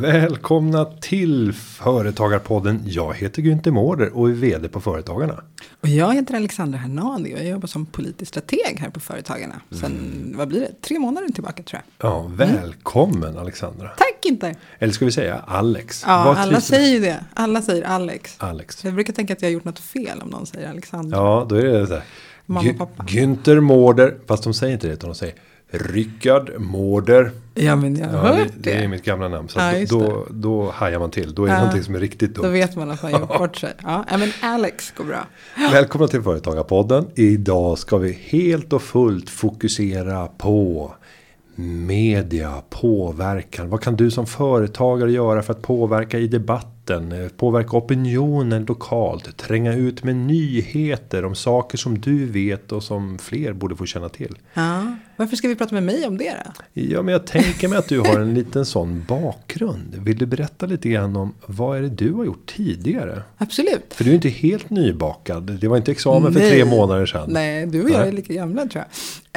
Välkomna till Företagarpodden. Jag heter Günther Mårder och är vd på Företagarna. Och jag heter Alexandra Hernadi och jag jobbar som politisk strateg här på Företagarna. Sen, mm. vad blir det, tre månader tillbaka tror jag. Ja, välkommen mm. Alexandra. Tack inte. Eller ska vi säga Alex? Ja, Var alla säger ju det. Alla säger Alex. Alex. Jag brukar tänka att jag har gjort något fel om någon säger Alexandra. Ja, då är det så här. Mamma och pappa. Günther Mårder, fast de säger inte det utan de säger Rickard Mårder. Ja men jag har ja, hört det. Det är mitt gamla namn. Så ja, då, då, då hajar man till. Då är det ja, någonting som är riktigt dumt. Då vet man att man gjort bort sig. Ja, men Alex går bra. Välkomna till Företagarpodden. Idag ska vi helt och fullt fokusera på media, påverkan. Vad kan du som företagare göra för att påverka i debatten? Eh, påverka opinionen lokalt. Tränga ut med nyheter om saker som du vet och som fler borde få känna till. Ja, varför ska vi prata med mig om det då? Ja, men jag tänker mig att du har en liten sån bakgrund. Vill du berätta lite grann om vad är det du har gjort tidigare? Absolut. För du är inte helt nybakad. Det var inte examen nej. för tre månader sedan. Nej, du och jag är lika gamla tror jag.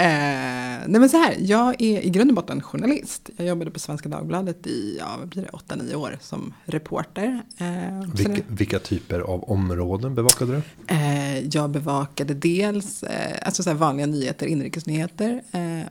Eh, nej men så här, jag är i grund och botten journalist. Jag jobbade på Svenska Dagbladet i, ja vad blir det, 8-9 år som reporter. Eh, vilka, vilka, typer av områden bevakade du? Eh, jag bevakade dels eh, alltså så vanliga nyheter, inrikesnyheter.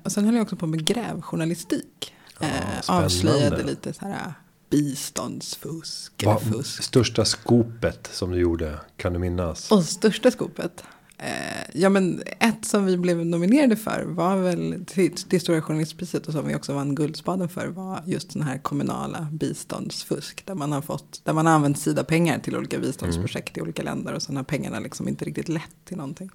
Och sen höll jag också på med grävjournalistik. Ja, eh, avslöjade lite så här biståndsfusk. Vad, fusk. Största skopet som du gjorde, kan du minnas? Och största skopet? Eh, ja men ett som vi blev nominerade för var väl till, till Stora Journalistpriset och som vi också vann Guldspaden för var just den här kommunala biståndsfusk. Där man har fått, där man har använt Sida-pengar till olika biståndsprojekt mm. i olika länder och sen har pengarna liksom inte riktigt lett till någonting.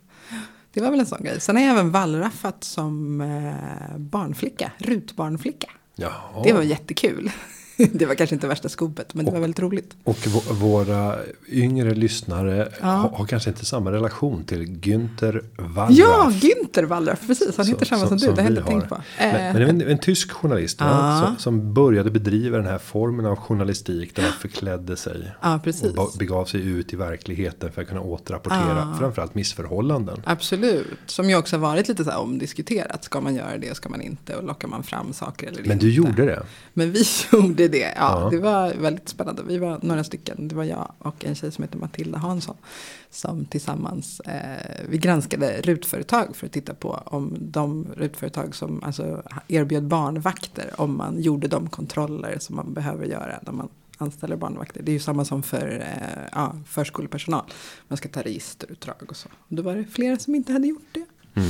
Det var väl en sån grej. Sen har jag även wallraffat som eh, barnflicka, rutbarnflicka. Jaha. Det var jättekul. det var kanske inte värsta skopet, men det var väldigt roligt. Och våra yngre lyssnare ja. har, har, kanske inte samma relation till Günther Wallraff. Ja, Günther Wallraff, precis. Han heter samma som, som du, det har jag inte tänkt på. Men, men det är en, en tysk journalist ja. som, som, började bedriva den här formen av journalistik. Där man förklädde sig. Ja, precis. Och begav sig ut i verkligheten för att kunna återrapportera ja. framförallt missförhållanden. Absolut, som ju också varit lite så här omdiskuterat. Ska man göra det, ska man inte? Och lockar man fram saker eller men inte? Men du gjorde det. Men vi gjorde gjorde det. Ja, ja, Det var väldigt spännande. Vi var några stycken. Det var jag och en tjej som heter Matilda Hansson. Som tillsammans, eh, vi granskade rutföretag för att titta på om de rutföretag som alltså, erbjöd barnvakter. Om man gjorde de kontroller som man behöver göra när man anställer barnvakter. Det är ju samma som för eh, ja, förskolepersonal. Man ska ta registerutdrag och så. Och då var det flera som inte hade gjort det. Mm.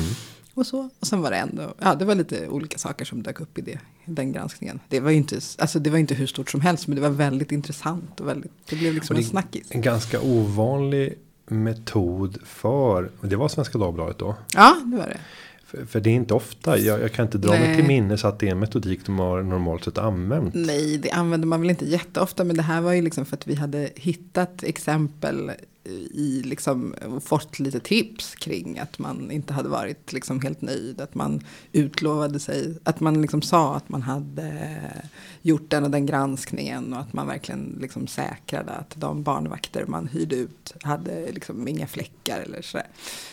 Och så. Och sen var det ändå, ja det var lite olika saker som dök upp i det, den granskningen. Det var ju inte, alltså det var inte hur stort som helst, men det var väldigt intressant och väldigt, det blev liksom en snackis. En ganska ovanlig metod för, det var Svenska Dagbladet då? Ja, det var det. För, för det är inte ofta, jag, jag kan inte dra Nej. mig till minnes att det är en metodik de har normalt sett använt. Nej, det använder man väl inte jätteofta, men det här var ju liksom för att vi hade hittat exempel i liksom fått lite tips kring att man inte hade varit liksom helt nöjd. Att man utlovade sig, att man liksom sa att man hade gjort den och den granskningen och att man verkligen liksom säkrade att de barnvakter man hyrde ut hade liksom inga fläckar eller sådär.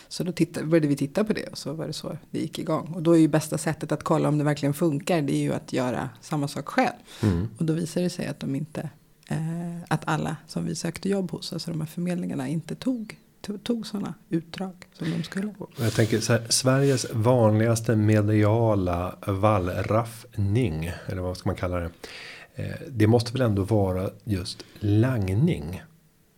Så då tittade, började vi titta på det och så var det så det gick igång. Och då är ju bästa sättet att kolla om det verkligen funkar det är ju att göra samma sak själv. Mm. Och då visar det sig att de inte att alla som vi sökte jobb hos, alltså de här förmedlingarna, inte tog tog sådana utdrag som de skulle. Jag tänker så här, Sveriges vanligaste mediala wallraffning, eller vad ska man kalla det? Eh, det måste väl ändå vara just langning.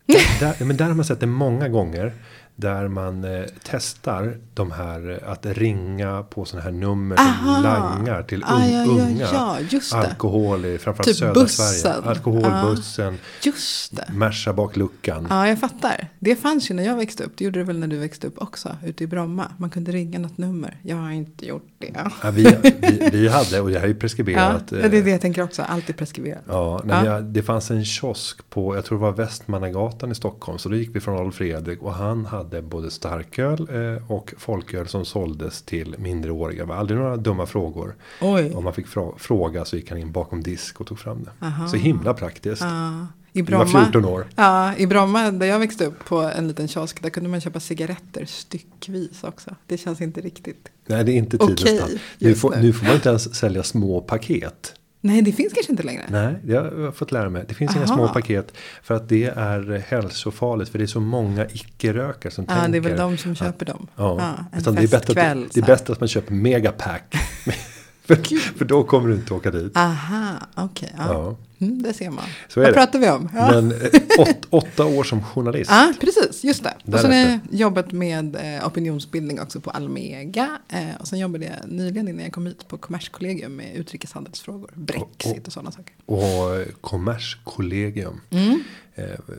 där, men där har man sett det många gånger. Där man eh, testar de här eh, att ringa på sådana här nummer Aha. som langar till ah, ja, unga. Ja, ja, alkohol i framförallt typ södra bussen. Sverige. Alkoholbussen. Ah, just det. Merca bak luckan. Ja, jag fattar. Det fanns ju när jag växte upp. Det gjorde det väl när du växte upp också. Ute i Bromma. Man kunde ringa något nummer. Jag har inte gjort det. Ja, vi, vi, vi hade, och det här är ju preskriberat. Ja, det är det jag tänker också. Alltid preskriberat. Ja, nej, ja. det fanns en kiosk på, jag tror det var Västmannagatan i Stockholm. Så då gick vi från Adolf Fredrik och han hade både starköl eh, och folköl som såldes till mindreåriga. Det var aldrig några dumma frågor. Oj. Om man fick fråga så gick han in bakom disk och tog fram det. Aha. Så himla praktiskt. Ja. I Bromma, var 14 år. Ja, i Bromma där jag växte upp på en liten kiosk. Där kunde man köpa cigaretter styckvis också. Det känns inte riktigt Nej, det är inte tidens okay, nu, får, nu får man inte ens sälja små paket. Nej, det finns kanske inte längre. Nej, det har jag fått lära mig. Det finns inga Aha. små paket. För att det är hälsofarligt. För det är så många icke-rökare som Ja, tänker. det är väl de som köper dem. Ja, en utan det är bättre, festkväll, att, det är bättre att man köper megapack. för, för då kommer du inte åka dit. Aha, okej. ja. Ja. Mm, det ser man. Så Vad pratar vi om? Ja. Men eh, åt, åtta år som journalist. Ja, precis. Just det. Och sen har jag jobbat med eh, opinionsbildning också på Almega. Eh, och sen jobbade jag nyligen innan jag kom hit på Kommerskollegium med utrikeshandelsfrågor. Brexit och sådana saker. Och Kommerskollegium. Mm.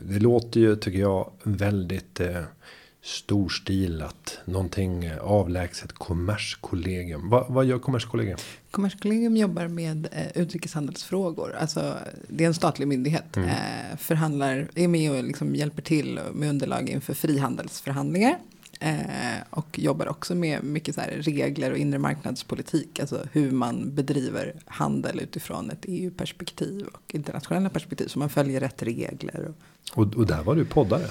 Det låter ju, tycker jag, väldigt storstilat. Någonting avlägset kommerskollegium. Va, vad gör kommerskollegium? Kommerskollegium jobbar med eh, utrikeshandelsfrågor. Alltså, det är en statlig myndighet. Mm. Eh, förhandlar, är med och liksom hjälper till med underlag inför frihandelsförhandlingar. Eh, och jobbar också med mycket så regler och inre marknadspolitik. Alltså hur man bedriver handel utifrån ett EU-perspektiv och internationella perspektiv. Så man följer rätt regler. Och, Och, och där var du poddare.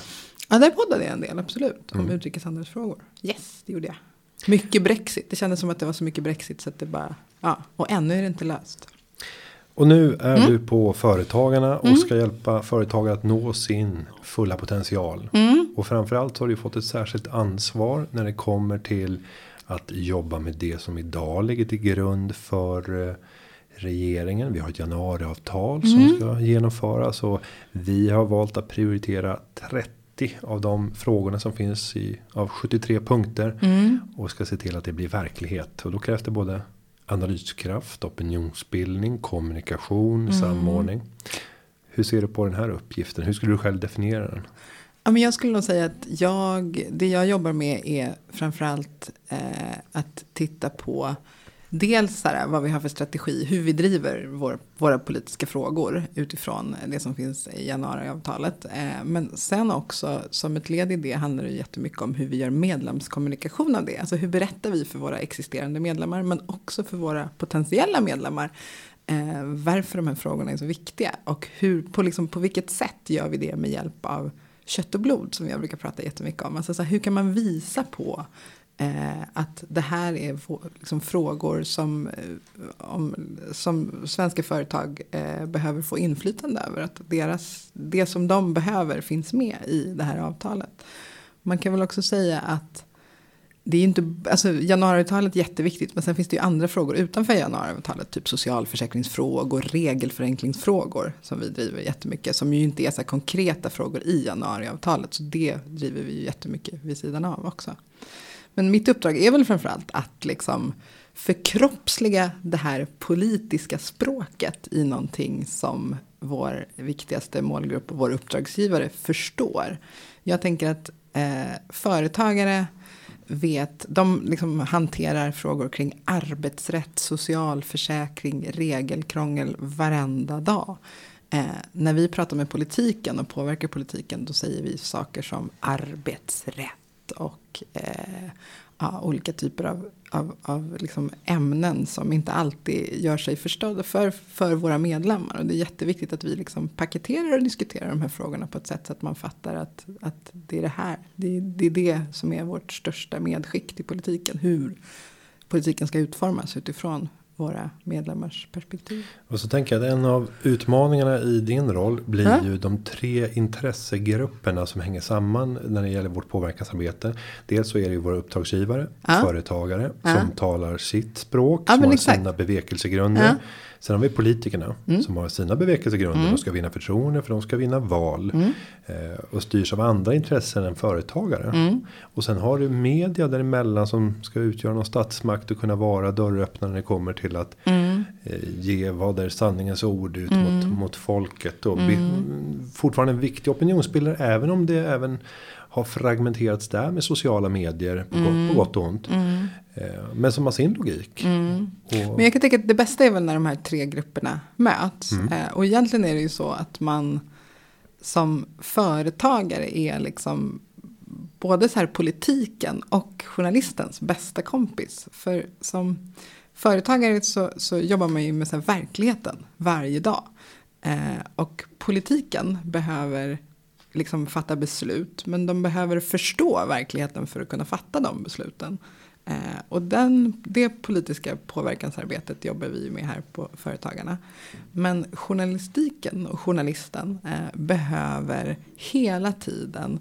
ja, där poddade jag en del, absolut. Om Mm. utrikeshandelsfrågor. Yes, det gjorde jag. Mycket Brexit. Det kändes som att det var så mycket Brexit så att det bara, ja. Och ännu är det inte löst. Och nu är Mm. du på Företagarna och ska hjälpa företagare att nå sin fulla potential. Mm. Och framförallt har du fått ett särskilt ansvar när det kommer till att jobba med det som idag ligger till grund för eh, regeringen. Vi har ett januariavtal Mm. som ska genomföras och vi har valt att prioritera 30 av de frågorna som finns i av 73 punkter Mm. och ska se till att det blir verklighet och då krävs det både analyskraft, opinionsbildning, kommunikation, Mm. samordning. Hur ser du på den här uppgiften? Hur skulle du själv definiera den? Ja, men jag skulle nog säga att jag, det jag jobbar med är framförallt eh, att titta på dels så här, vad vi har för strategi, hur vi driver vår, våra politiska frågor utifrån det som finns i januariavtalet. Eh, men sen också som ett led i det handlar det jättemycket om hur vi gör medlemskommunikation av det. Alltså hur berättar vi för våra existerande medlemmar men också för våra potentiella medlemmar eh, varför de här frågorna är så viktiga och hur, på, liksom, på vilket sätt gör vi det med hjälp av kött och blod som jag brukar prata jättemycket om. Alltså, så här, hur kan man visa på eh, att det här är liksom, frågor som, eh, om, som svenska företag eh, behöver få inflytande över. Att deras, det som de behöver finns med i det här avtalet. Man kan väl också säga att det är inte, alltså januariavtalet är jätteviktigt men sen finns det ju andra frågor utanför januariavtalet. Typ socialförsäkringsfrågor, regelförenklingsfrågor som vi driver jättemycket. Som ju inte är så här konkreta frågor i januariavtalet. Så det driver vi ju jättemycket vid sidan av också. Men mitt uppdrag är väl framförallt att liksom förkroppsliga det här politiska språket i någonting som vår viktigaste målgrupp och vår uppdragsgivare förstår. Jag tänker att eh, företagare vet, de liksom hanterar frågor kring arbetsrätt, socialförsäkring, regelkrångel varenda dag. Eh, när vi pratar med politiken och påverkar politiken då säger vi saker som arbetsrätt och eh, ja, olika typer av, av, av liksom ämnen som inte alltid gör sig förstådda för, för våra medlemmar. Och det är jätteviktigt att vi liksom paketerar och diskuterar de här frågorna på ett sätt så att man fattar att, att det är det här. Det, det är det som är vårt största medskick till politiken. Hur politiken ska utformas utifrån våra medlemmars perspektiv. Och så tänker jag att en av utmaningarna i din roll blir Ja. ju de tre intressegrupperna som hänger samman när det gäller vårt påverkansarbete. Dels så är det ju våra uppdragsgivare, Ja. företagare Ja. som talar sitt språk, som har exakt. sina bevekelsegrunder. Sen har vi politikerna som har sina bevekelsegrunder. De ska vinna förtroende för de ska vinna val. Eh, och styrs av andra intressen än företagare. Och sen har du media däremellan som ska utgöra någon statsmakt och kunna vara dörröppnare när det kommer till att eh, ge vad är sanningens ord ut mot, mot folket. Och be, fortfarande en viktig opinionsbildare även om det även har fragmenterats där med sociala medier på, gott, på gott och ont. Eh, men som har sin logik. Och, Men jag kan tänka att det bästa är väl när de här tre grupperna möts. Eh, och egentligen är det ju så att man som företagare är liksom både så här politiken och journalistens bästa kompis. För som företagare så, så jobbar man ju med så verkligheten varje dag. Eh, och politiken behöver liksom fatta beslut. Men de behöver förstå verkligheten för att kunna fatta de besluten. Eh, och den, det politiska påverkansarbetet jobbar vi med här på Företagarna. Men journalistiken och journalisten eh, behöver hela tiden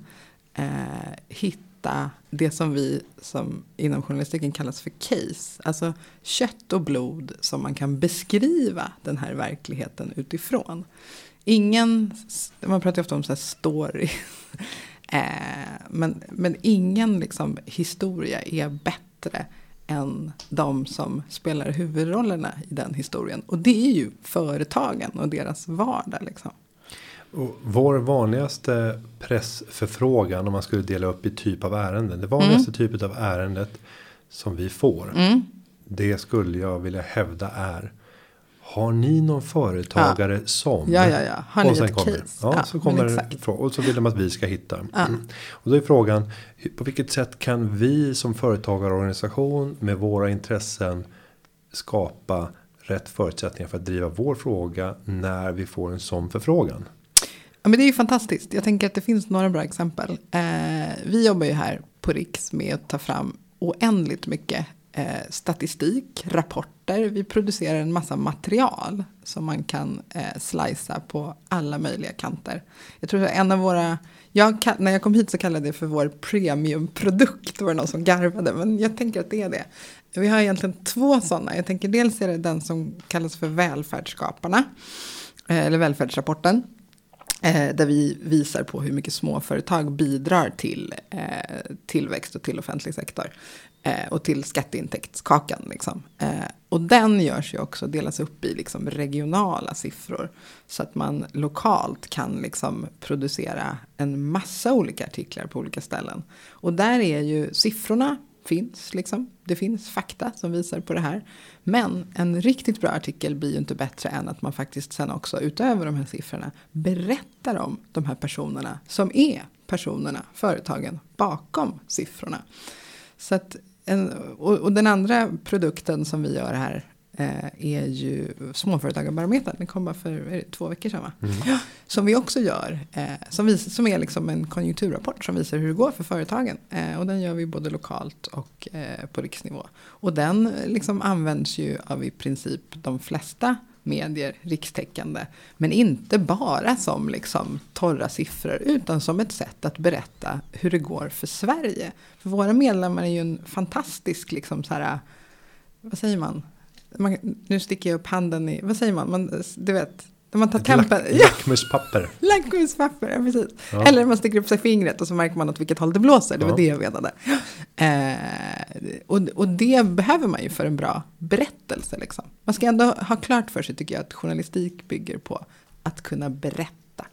eh, hitta det som vi som inom journalistiken kallas för case. Alltså kött och blod som man kan beskriva den här verkligheten utifrån. Ingen, man pratar ofta om så story. eh, men, men ingen liksom historia är bättre än de som spelar huvudrollerna i den historien. Och det är ju företagen och deras vardag. Liksom. Och vår vanligaste pressförfrågan om man skulle dela upp i typ av ärenden. Det vanligaste mm. typet av ärendet som vi får. Mm. Det skulle jag vilja hävda är. Har ni någon företagare ja. som? Ja, ja, ja. Har ni och sen ett kommer, case? Ja, ja, så kommer och så vill de att vi ska hitta. Ja. Och då är frågan. På vilket sätt kan vi som företagarorganisation med våra intressen skapa rätt förutsättningar för att driva vår fråga när vi får en sån förfrågan. Ja, men det är ju fantastiskt. Jag tänker att det finns några bra exempel. Eh, vi jobbar ju här på Riks med att ta fram oändligt mycket eh, statistik, rapporter. Vi producerar en massa material som man kan eh, slicea på alla möjliga kanter. Jag tror att en av våra, jag, när jag kom hit så kallade jag det för vår premiumprodukt. Det var någon som garvade, men jag tänker att det är det. Vi har egentligen två sådana. Jag tänker dels är det den som kallas för välfärdsskaparna. Eh, eller välfärdsrapporten. Eh, där vi visar på hur mycket småföretag bidrar till eh, tillväxt och till offentlig sektor. Eh, och till skatteintäktskakan. Liksom. Eh, och den görs ju också, delas upp i liksom, regionala siffror. Så att man lokalt kan liksom, producera en massa olika artiklar på olika ställen. Och där är ju siffrorna finns. Liksom. Det finns fakta som visar på det här. Men en riktigt bra artikel blir ju inte bättre än att man faktiskt sen också utöver de här siffrorna berättar om de här personerna som är personerna, företagen bakom siffrorna. Så att en, och, och, den andra produkten som vi gör här eh, är ju Småföretagarbarometern. Den kom bara för det, två veckor sedan va? Mm. Ja, som vi också gör. Eh, som, vis, som är liksom en konjunkturrapport som visar hur det går för företagen. Eh, och den gör vi både lokalt och eh, på riksnivå. Och den liksom används ju av i princip de flesta medier rikstäckande. Men inte bara som liksom torra siffror utan som ett sätt att berätta hur det går för Sverige. För våra medlemmar är ju en fantastisk, liksom så här, vad säger man? man nu sticker jag upp handen i, vad säger man? man du vet, när man tar tempen. Lackmuspapper. Lackmuspapper, ja precis. Ja. Eller man sticker upp sig fingret och så märker man åt vilket håll det blåser. Det var ja. det jag menade. Eh, och, och det behöver man ju för en bra berättelse. Liksom. Man ska ändå ha klart för sig tycker jag att journalistik bygger på att kunna berätta.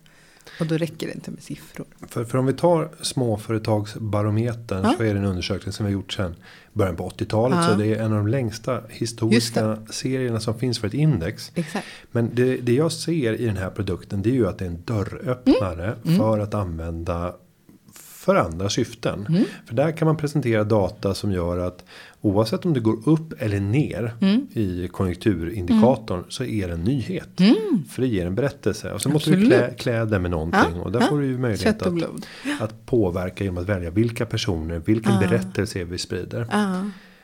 Och då räcker det inte med siffror. För, för om vi tar småföretagsbarometern ja. så är det en undersökning som vi har gjort sedan början på 80-talet. Ja. Så det är en av de längsta historiska serierna som finns för ett index. Exakt. Men det, det jag ser i den här produkten det är ju att det är en dörröppnare mm. Mm. för att använda för andra syften. Mm. För där kan man presentera data som gör att oavsett om det går upp eller ner mm. i konjunkturindikatorn så är det en nyhet. Mm. För det ger en berättelse och så måste du klä, klä det med någonting ja, och där ja. får du ju möjlighet att, att påverka genom att välja vilka personer, vilken ja. berättelse vi sprider.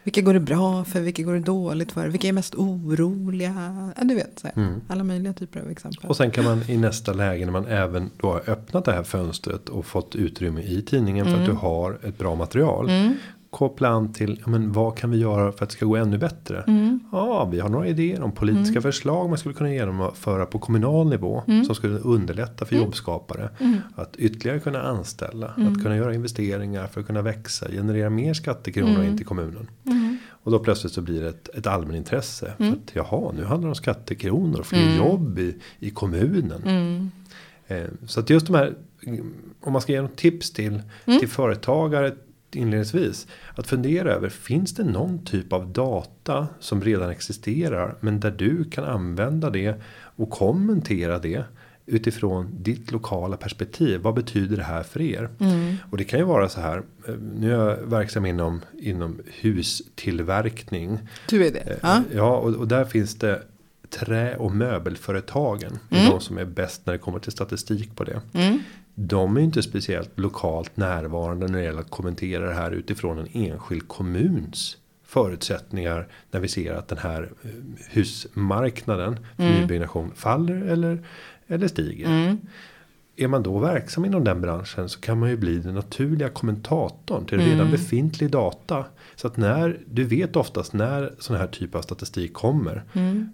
Vilka går det bra för? Vilka går det dåligt för? Vilka är mest oroliga? Ja, du vet, så mm. alla möjliga typer av exempel. Och sen kan man i nästa läge när man även då har öppnat det här fönstret och fått utrymme i tidningen mm. för att mm. du har ett bra material. Mm koppla an till ja, men vad kan vi göra för att det ska gå ännu bättre. Mm. Ja, vi har några idéer om politiska mm. förslag man skulle kunna genomföra på kommunal nivå mm. som skulle underlätta för mm. jobbskapare mm. att ytterligare kunna anställa, att mm. kunna göra investeringar för att kunna växa, generera mer skattekronor in till kommunen. Och då plötsligt så blir det ett, ett allmänintresse. För att, jaha, nu handlar det om skattekronor och fler jobb i, i kommunen. Eh, så att just de här om man ska ge något tips till, till företagare inledningsvis. Att fundera över, finns det någon typ av data som redan existerar. Men där du kan använda det och kommentera det. Utifrån ditt lokala perspektiv. Vad betyder det här för er? Mm. Och det kan ju vara så här. Eh, nu är jag verksam inom, inom hustillverkning. Du är det? Ja, ja och, och där finns det trä och möbelföretagen Mm. de som är bäst när det kommer till statistik på det. De är inte speciellt lokalt närvarande när det gäller att kommentera det här utifrån en enskild kommuns förutsättningar när vi ser att den här eh, husmarknaden för Mm. nybyggnation faller eller, eller stiger. Är man då verksam inom den branschen så kan man ju bli den naturliga kommentatorn till redan befintlig data. Så att när du vet oftast när sån här typ av statistik kommer.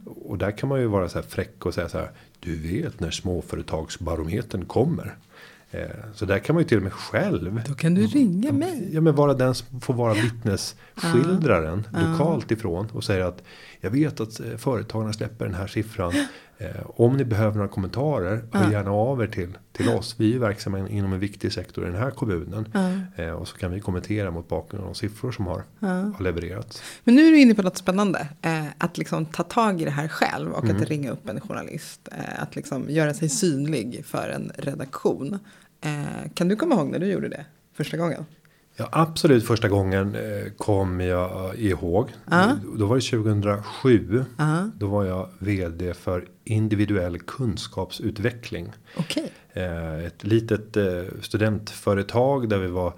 Och där kan man ju vara så här fräck och säga så här. Du vet när småföretagsbarometern kommer. Eh, Så där kan man ju till och med själv. Då kan du ringa mig. Ja men vara den som får vara vittnesskildraren lokalt ifrån. Och säger att jag vet att eh, företagarna släpper den här siffran. Eh, om ni behöver några kommentarer. Hör gärna av er till, till oss. Vi är verksamma inom en viktig sektor i den här kommunen. Eh, och så kan vi kommentera mot bakgrund av de siffror som har, har levererats. Men nu är du inne på något spännande. Eh, att liksom ta tag i det här själv och Mm. att ringa upp en journalist. Att liksom göra sig synlig för en redaktion. Kan du komma ihåg när du gjorde det första gången? Ja, absolut första gången eh, kom jag ihåg. Ja. Då var det 2007. Ja. Då var jag vd för individuell kunskapsutveckling. Okej. Eh, Ett litet eh, studentföretag där vi var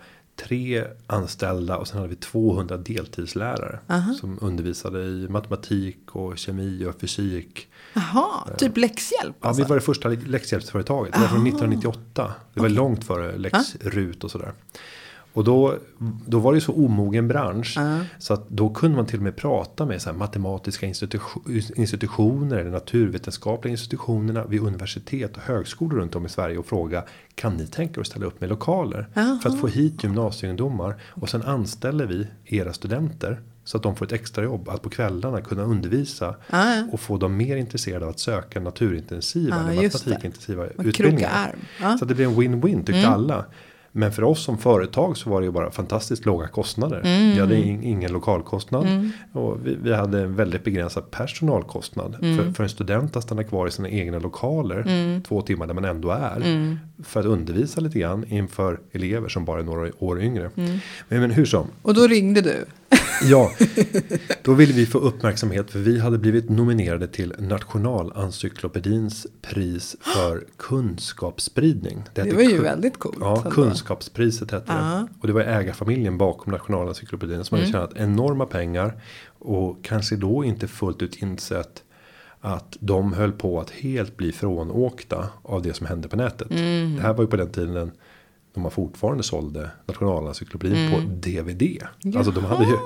tre anställda och sen hade vi 200 deltidslärare. Som undervisade i matematik och kemi och fysik. Jaha, typ läxhjälp Ja, alltså. vi var det första läxhjälpsföretaget. Det var från 1998. Det var långt före läxrut och sådär. Och då, då var det ju så omogen bransch. Så att då kunde man till och med prata med så matematiska institu- institutioner. Eller naturvetenskapliga institutionerna vid universitet och högskolor runt om i Sverige. Och fråga. Kan ni tänka er att ställa upp med lokaler? För att få hit gymnasieungdomar. Och sen anställer vi era studenter. Så att de får ett extra jobb att på kvällarna kunna undervisa. Och få dem mer intresserade av att söka naturintensiva. Ja, eller matematikintensiva utbildningar. arm. Ja. Mm. Så att det blev en win-win tyckte alla. Men för oss som företag så var det ju bara fantastiskt låga kostnader. Mm. Vi hade in, ingen lokalkostnad. Och vi, vi hade en väldigt begränsad personalkostnad. Mm. För, för en student att stanna kvar i sina egna lokaler. Två timmar där man ändå är. Mm. För att undervisa lite grann inför elever som bara är några år yngre. Mm. Men, men hur som. Och då ringde du. Ja, då ville vi få uppmärksamhet för vi hade blivit nominerade till Nationalencyklopedins pris för kunskapsspridning. Det hette var ju kun- väldigt coolt. Ja, ändå. kunskapspriset hette Ja. Mm. det. Och det var ägarfamiljen bakom Nationalencyklopedin som hade tjänat enorma pengar. Och kanske då inte fullt ut insett att de höll på att helt bli frånåkta av det som hände på nätet. Mm. Det här var ju på den tiden då man fortfarande sålde Nationalencyklopedin Mm. på DVD. Alltså de hade ju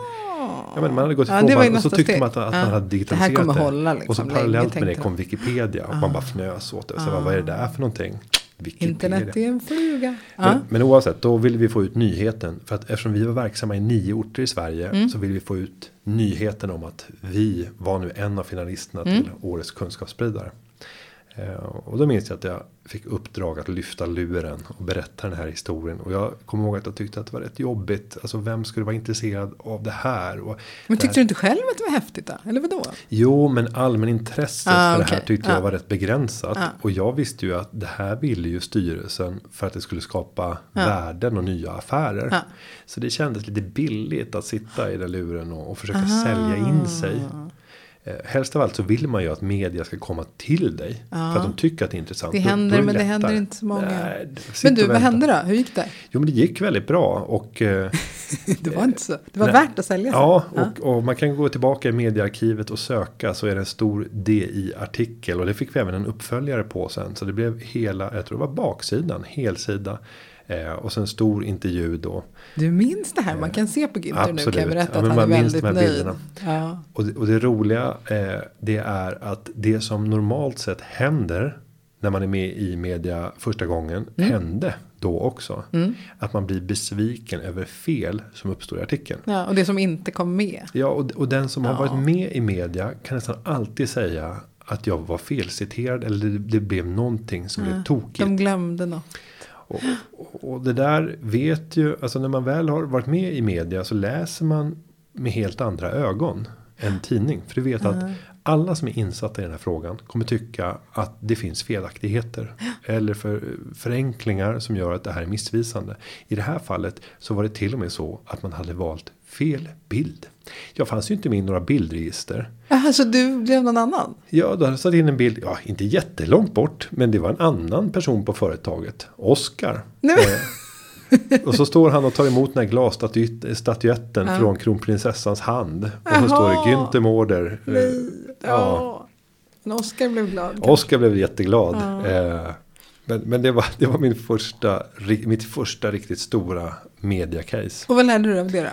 Ja, men man hade gått Ja, ifrån det ju varandra och så tyckte man att, att Ja. man hade Det digitaliserat här kommer hålla liksom och så länge, parallellt med det kom. Wikipedia. Och man bara fnös åt det. Och så bara, vad är det där för någonting? Wikipedia. Internet är en fluga. Ja. Men, men oavsett, då ville vi få ut nyheten. För att eftersom vi var verksamma i nio orter i Sverige. Mm. Så ville vi få ut nyheten om att vi var nu en av finalisterna Mm. till årets kunskapsspridare. Eh, och då minns jag att jag fick uppdrag att lyfta luren och berätta den här historien. Och jag kommer ihåg att jag tyckte att det var rätt jobbigt. Alltså vem skulle vara intresserad av det här? Och Men tyckte här- du inte själv att det var häftigt då? Eller vadå? Jo, men allmänintresset Ah, för det här tyckte jag Ah. var rätt begränsat. Ah. Och jag visste ju att det här ville ju styrelsen för att det skulle skapa värden och nya affärer. Ah. Så det kändes lite billigt att sitta i den luren och, och försöka sälja in sig. Eh, helst av allt så vill man ju att media ska komma till dig. För att de tycker att det är intressant. Det Då- då händer, är men det händer inte så många. Nej, Men du, vad hände då? Hur gick det? Jo men det gick väldigt bra. Och eh, Det var inte så. Det var Nej. värt att sälja sig. Ja, och, och man kan gå tillbaka i mediearkivet och söka så är det en stor DI-artikel och det fick vi även en uppföljare på sen. Så det blev hela, jag tror det var baksidan, helsida. Eh, och sen stor intervju då. Du minns det här? Man kan se på Günther nu kan jag berätta Ja, att han är väldigt nöjd. bilderna. Ja. Och det, och det roliga eh, det är att det som normalt sett händer när man är med i media första gången Mm. hände då också. Att man blir besviken över fel som uppstår i artikeln. ja, och det som inte kom med. Ja, och, och den som har varit med i media kan nästan alltid säga att jag var felciterad eller det, det blev någonting som blev tokigt. De glömde något. Och, och, det där vet ju, alltså när man väl har varit med i media så läser man med helt andra ögon än tidning. För du vet att alla som är insatta i den här frågan kommer tycka att det finns felaktigheter. Eller för, förenklingar som gör att det här är missvisande. I det här fallet så var det till och med så att man hade valt fel bild. Jag fanns ju inte med i några bildregister. Jaha, så du blev någon annan? Ja, då hade jag satt in en bild, ja inte jättelångt bort. Men det var en annan person på företaget. Oskar. Eh, och så står han och tar emot den här glasstatyetten Ja. från kronprinsessans hand. Och så står det. Günther Mårder. eh, Nej. Ja. Men Oskar blev glad. Oskar blev jätteglad. Ja. Eh, men men det, var, det var min första, mitt första riktigt stora mediacase. Och vad lärde du dig av det då?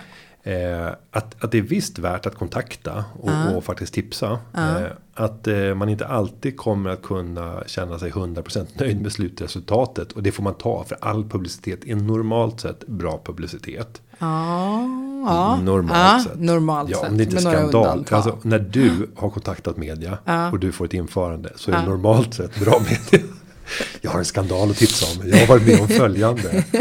Eh, att, att det är visst värt att kontakta och, Ja. och faktiskt tipsa. Ja. Eh, att eh, man inte alltid kommer att kunna känna sig 100% nöjd med slutresultatet. Och det får man ta för all publicitet är normalt sett bra publicitet. Ja, ja. Normalt sett. Normalt Ja, om det inte är skandal. Alltså, när du har kontaktat media och du får ett införande så är det normalt sett bra media. Jag har en skandal att tipsa om. Jag har varit med om följande.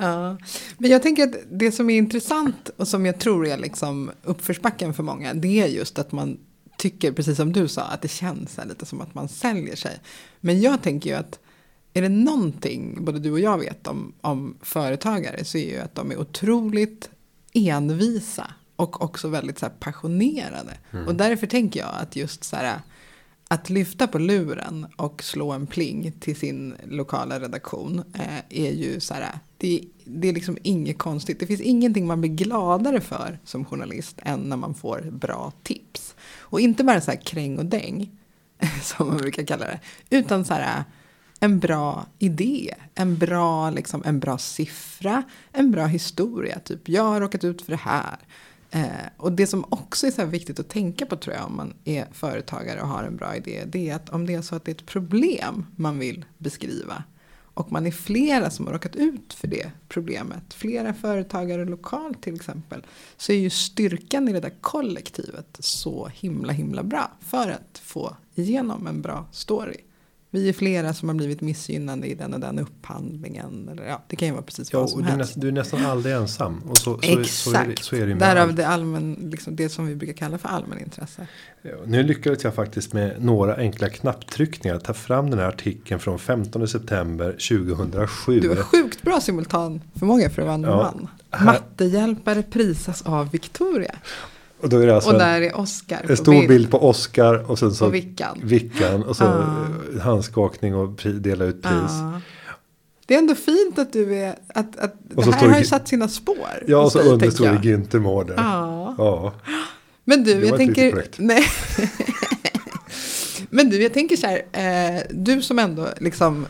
Ja. Men jag tänker att det som är intressant och som jag tror är liksom uppförsbacken för många. Det är just att man tycker, precis som du sa, att det känns lite som att man säljer sig. Men jag tänker ju att är det någonting både du och jag vet om, om företagare så är ju att de är otroligt envisa och också väldigt så passionerade. Och därför tänker jag att just så här att lyfta på luren och slå en pling till sin lokala redaktion eh, är ju så här, det, det är liksom inget konstigt. Det finns ingenting man blir gladare för som journalist än när man får bra tips. Och inte bara så här kräng och däng, som man brukar kalla det, utan så här en bra idé, en bra, liksom, en bra siffra, en bra historia. Typ, jag har råkat ut för det här. Eh, och det som också är så här viktigt att tänka på tror jag om man är företagare och har en bra idé. Det är att om det är så att det är ett problem man vill beskriva. Och man är flera som har råkat ut för det problemet. Flera företagare lokalt till exempel. Så är ju styrkan i det där kollektivet så himla himla bra. För att få igenom en bra story. Vi är flera som har blivit missgynnade i den och den upphandlingen. Eller ja, det kan ju vara precis ja, vad som du, helst. nästan, du är nästan aldrig ensam. Och så, så, Exakt. så, är så är det Därav det, allmän, liksom det som vi brukar kalla för allmänintresse. Nu lyckades jag faktiskt med några enkla knapptryckningar ta fram den här artikeln från 15 september 2007. Du har sjukt bra simultanförmåga för att vara en Ja. man. Mattehjälpare prisas av Victoria. Och då är det alltså och en, där är Oscar en stor bild. bild. på Oscar och sen så Och Vickan. Vickan och så Ah. handskakning och pri, dela ut pris. Ja. Det är ändå fint att du är, att, att Och det här har ju satt sina spår. Ja, och så dig, under står det. Günther Mårder. Ja. Ja. Men du, Det jag tänker... Nej. Men du, jag tänker så här. Eh, du som ändå liksom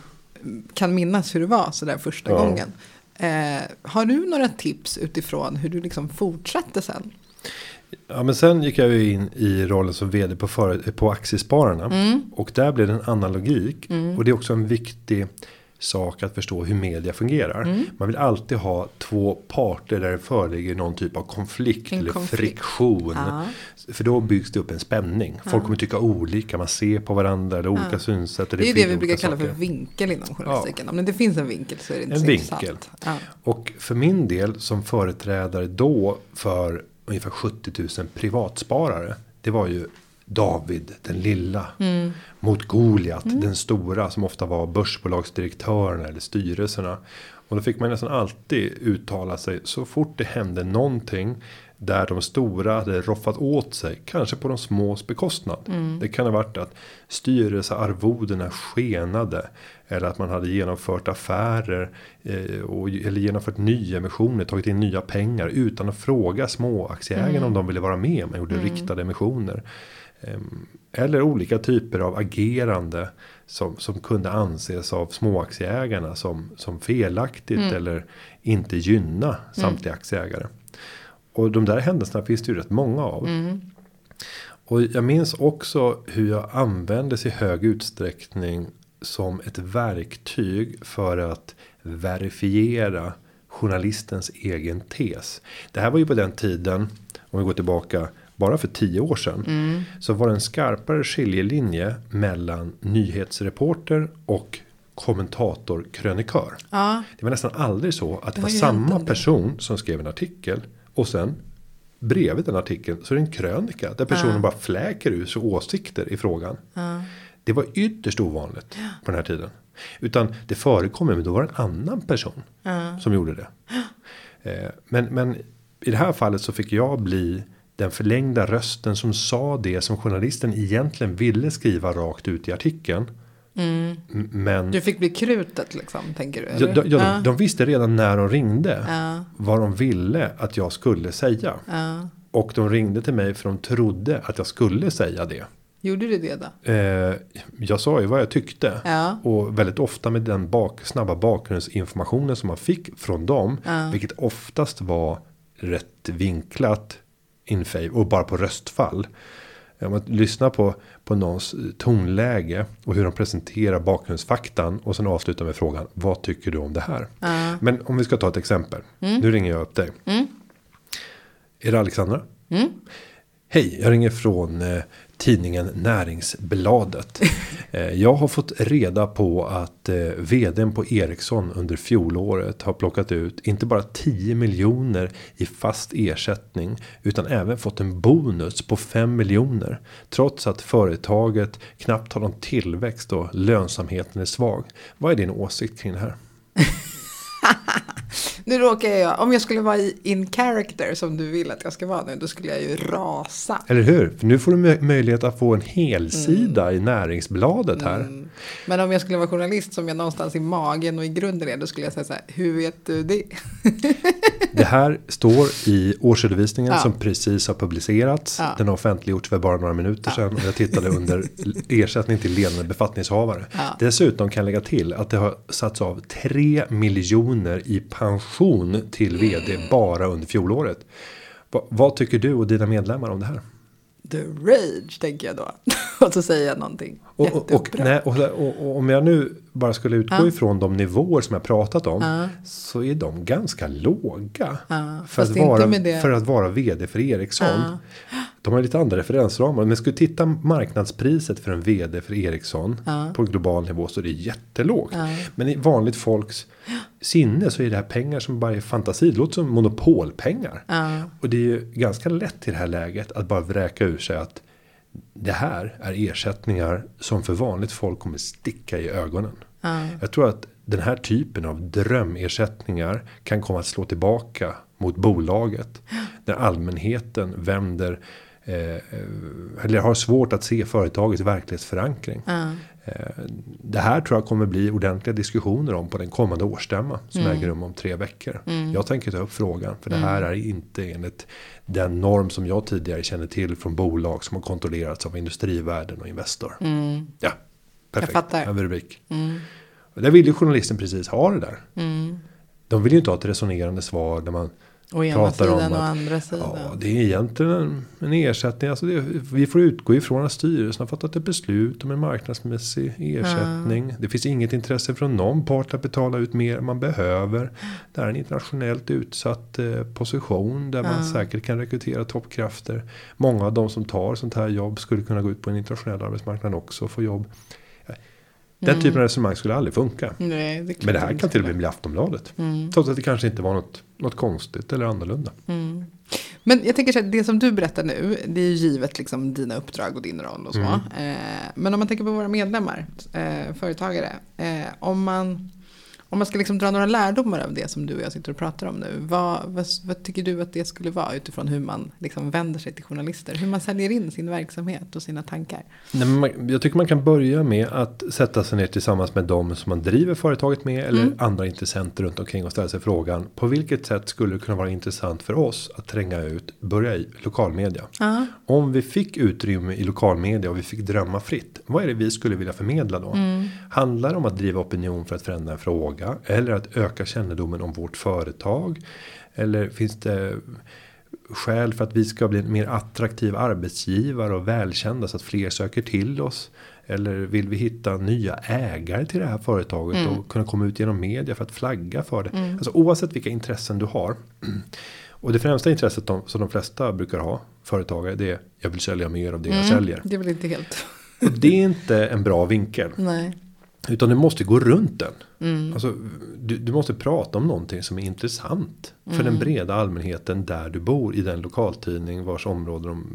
kan minnas hur det var så där första Ja. gången. Eh, har du några tips utifrån hur du liksom fortsatte sen? Ja, men sen gick jag ju in i rollen som vd på, för, på Aktiespararna. Mm. Och där blev det en annan logik. Och det är också en viktig sak att förstå hur media fungerar. Mm. Man vill alltid ha två parter där det föreligger någon typ av konflikt En eller konflikt. friktion. Ja. För då byggs det upp en spänning. Folk kommer tycka olika, man ser på varandra eller olika Ja. synsätt. eller Det är det vi olika brukar kalla saker. för vinkel inom journalistiken. Om det finns en vinkel så är det inte En så vinkel. intressant. Ja. Och för min del som företrädare då för ungefär 70 000 privatsparare. Det var ju David den lilla. Mm. Mot Goliat den stora som ofta var börsbolagsdirektörerna eller styrelserna. Och då fick man nästan alltid uttala sig så fort det hände någonting. Där de stora hade roffat åt sig. Kanske på de smås bekostnad. Det kan ha varit att styrelsearvodena skenade. Eller att man hade genomfört affärer. Eh, och, eller genomfört nyemissioner. Tagit in nya pengar. Utan att fråga småaktieägarna om de ville vara med. Man gjorde riktade emissioner. Ehm, Eller olika typer av agerande. Som, som kunde anses av småaktieägarna som, som felaktigt. Eller inte gynna samtliga aktieägare. Och de där händelserna finns det ju rätt många av. Och jag minns också hur jag användes i hög utsträckning som ett verktyg för att verifiera journalistens egen tes. Det här var ju på den tiden, om vi går tillbaka bara för tio år sedan. Så var det en skarpare skiljelinje mellan nyhetsreporter och kommentator krönikör. Ja. Det var nästan aldrig så att det var ju hänt samma person som skrev en artikel och sen bredvid den artikeln så är det en krönika där personen Ja. bara fläker ur sig åsikter i frågan. Ja. Det var ytterst ovanligt på den här tiden. Utan det förekommer men då var det en annan person Ja. som gjorde det. Eh, Men, men i det här fallet så fick jag bli den förlängda rösten som sa det som journalisten egentligen ville skriva rakt ut i artikeln. M- Men Mm. Du fick bli krutet liksom, tänker du? ja, de, ja, de, de visste redan när de ringde Ja. vad de ville att jag skulle säga. Ja. Och de ringde till mig för de trodde att jag skulle säga det. Gjorde du det då? Eh, jag sa ju vad jag tyckte. Ja. Och väldigt ofta med den bak, snabba bakgrundsinformationen som man fick från dem. Ja. Vilket oftast var rätt vinklat in och bara på röstfall. Om man lyssnar på, på någons tonläge och hur de presenterar bakgrundsfaktan och sen avslutar med frågan vad tycker du om det här? Ja. Men om vi ska ta ett exempel. Nu ringer jag upp dig. Mm. Är det Alexandra? Mm. Hej, jag ringer från eh, tidningen Näringsbladet. eh, jag har fått reda på att eh, vdn på Ericsson under fjolåret har plockat ut inte bara 10 miljoner i fast ersättning utan även fått en bonus på 5 miljoner. Trots att företaget knappt har någon tillväxt och lönsamheten är svag. Vad är din åsikt kring det här? Nu råkar jag, om jag skulle vara i in character som du vill att jag ska vara nu, då skulle jag ju rasa. Eller hur? För nu får du mö- möjlighet att få en helsida i Näringsbladet här. Mm. Men om jag skulle vara journalist som jag någonstans i magen och i grunden är, då skulle jag säga så här, hur vet du det? Det här står i årsredovisningen Ja. som precis har publicerats. Ja. Den har offentliggjorts för bara några minuter sedan. Och jag tittade under ersättning till ledande befattningshavare. Ja. Dessutom kan jag lägga till att det har satts av 3 miljoner i pension till vd bara under fjolåret. Va, vad tycker du och dina medlemmar om det här? The rage, tänker jag då. och så säger jag någonting Och, och, och, nej, och, om jag nu bara skulle utgå Ja. ifrån de nivåer som jag pratat om. Ja. Så är de ganska låga. Ja, för, att vara, för att vara vd för Ericsson. De har lite andra referensramar. Men skulle titta marknadspriset för en vd för Ericsson. På global nivå så är det jättelågt. Men i vanligt folks sinne så är det här pengar som bara är fantasi. Det låter som monopolpengar. Ja. Och det är ju ganska lätt i det här läget att bara vräka ur sig att det här är ersättningar som för vanligt folk kommer sticka i ögonen. Ja. Jag tror att den här typen av drömersättningar kan komma att slå tillbaka mot bolaget. När allmänheten vänder eh, eller har svårt att se företagets verklighetsförankring. Ja. Eh, Det här tror jag kommer bli ordentliga diskussioner om på den kommande årsstämma som Mm. äger rum om tre veckor. Jag tänker ta upp frågan för det här är inte enligt den norm som jag tidigare känner till från bolag som har kontrollerats av industrivärlden och Investor. Mm. Ja, perfekt. fattar. Överrubrik. Mm. Och där vill ju journalisten precis ha det där. Mm. De vill ju inte ha ett resonerande svar där man Å ena sidan och andra sidan. Ja, det är egentligen en, en ersättning. Alltså det, vi får utgå ifrån att styrelsen har fattat ett beslut om en marknadsmässig ersättning. Det finns inget intresse från någon part att betala ut mer än man behöver. Det är en internationellt utsatt eh, position där man Ja. säkert kan rekrytera toppkrafter. Många av de som tar sånt här jobb skulle kunna gå ut på en internationell arbetsmarknad också och få jobb. Den Mm. typen av resonemang skulle aldrig funka. Nej, det Men det här kan till och med bli Aftonbladet. Mm. Trots att det kanske inte var något, något konstigt eller annorlunda. Mm. Men jag tänker så här, det som du berättar nu, det är ju givet liksom dina uppdrag och din roll och så. Mm. Eh, men om man tänker på våra medlemmar, eh, företagare, eh, om man om man ska liksom dra några lärdomar av det som du och jag sitter och pratar om nu. Vad, vad, vad tycker du att det skulle vara utifrån hur man liksom vänder sig till journalister? Hur man säljer in sin verksamhet och sina tankar. Nej, man, jag tycker man kan börja med att sätta sig ner tillsammans med dem som man driver företaget med eller Mm. andra intressenter runt omkring och ställa sig frågan på vilket sätt skulle det kunna vara intressant för oss att tränga ut, börja i lokalmedia. Ja. Om vi fick utrymme i lokalmedia och vi fick drömma fritt. Vad är det vi skulle vilja förmedla då? Mm. Handlar det om att driva opinion för att förändra en fråga eller att öka kännedomen om vårt företag? Eller finns det skäl för att vi ska bli en mer attraktiv arbetsgivare och välkända så att fler söker till oss? Eller vill vi hitta nya ägare till det här företaget Mm. och kunna komma ut genom media för att flagga för det? Alltså oavsett vilka intressen du har. Och det främsta intresset de, som de flesta brukar ha företagare det är jag vill sälja mer av det jag Mm. säljer. Det är väl inte helt. Och det är inte en bra vinkel. Nej. Utan du måste gå runt den. Mm. Alltså, du, du måste prata om någonting som är intressant. För Mm. den breda allmänheten där du bor. I den lokaltidning vars område de,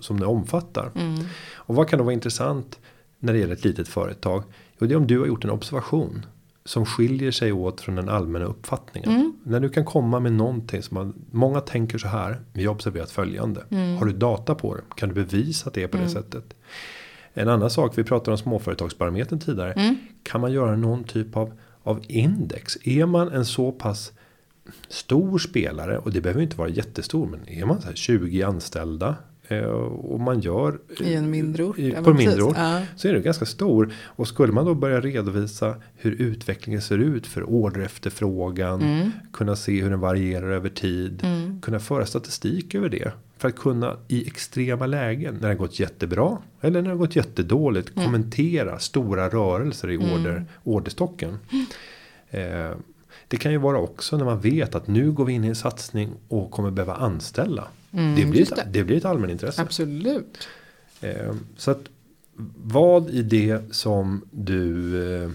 som det omfattar. Mm. Och vad kan då vara intressant när det gäller ett litet företag? Jo, det är om du har gjort en observation. Som skiljer sig åt från den allmänna uppfattningen. Mm. När du kan komma med någonting som man, många tänker så här. Vi har observerat följande. Har du data på det? Kan du bevisa att det är på det sättet? En annan sak, vi pratade om småföretagsbarometern tidigare. Mm. Kan man göra någon typ av, av index? Är man en så pass stor spelare och det behöver inte vara jättestor men är man så här 20 anställda och man gör I en mindre ort. i, på en mindre ort Ja. så är det ganska stor och skulle man då börja redovisa hur utvecklingen ser ut för orderefterfrågan Mm. kunna se hur den varierar över tid Mm. kunna föra statistik över det för att kunna i extrema lägen när det har gått jättebra eller när det har gått jättedåligt Mm. kommentera stora rörelser i order, orderstocken. Eh, det kan ju vara också när man vet att nu går vi in i en satsning och kommer behöva anställa. Mm, det, blir ett, det. det blir ett allmänintresse. Absolut. Eh, så att vad i det som du eh,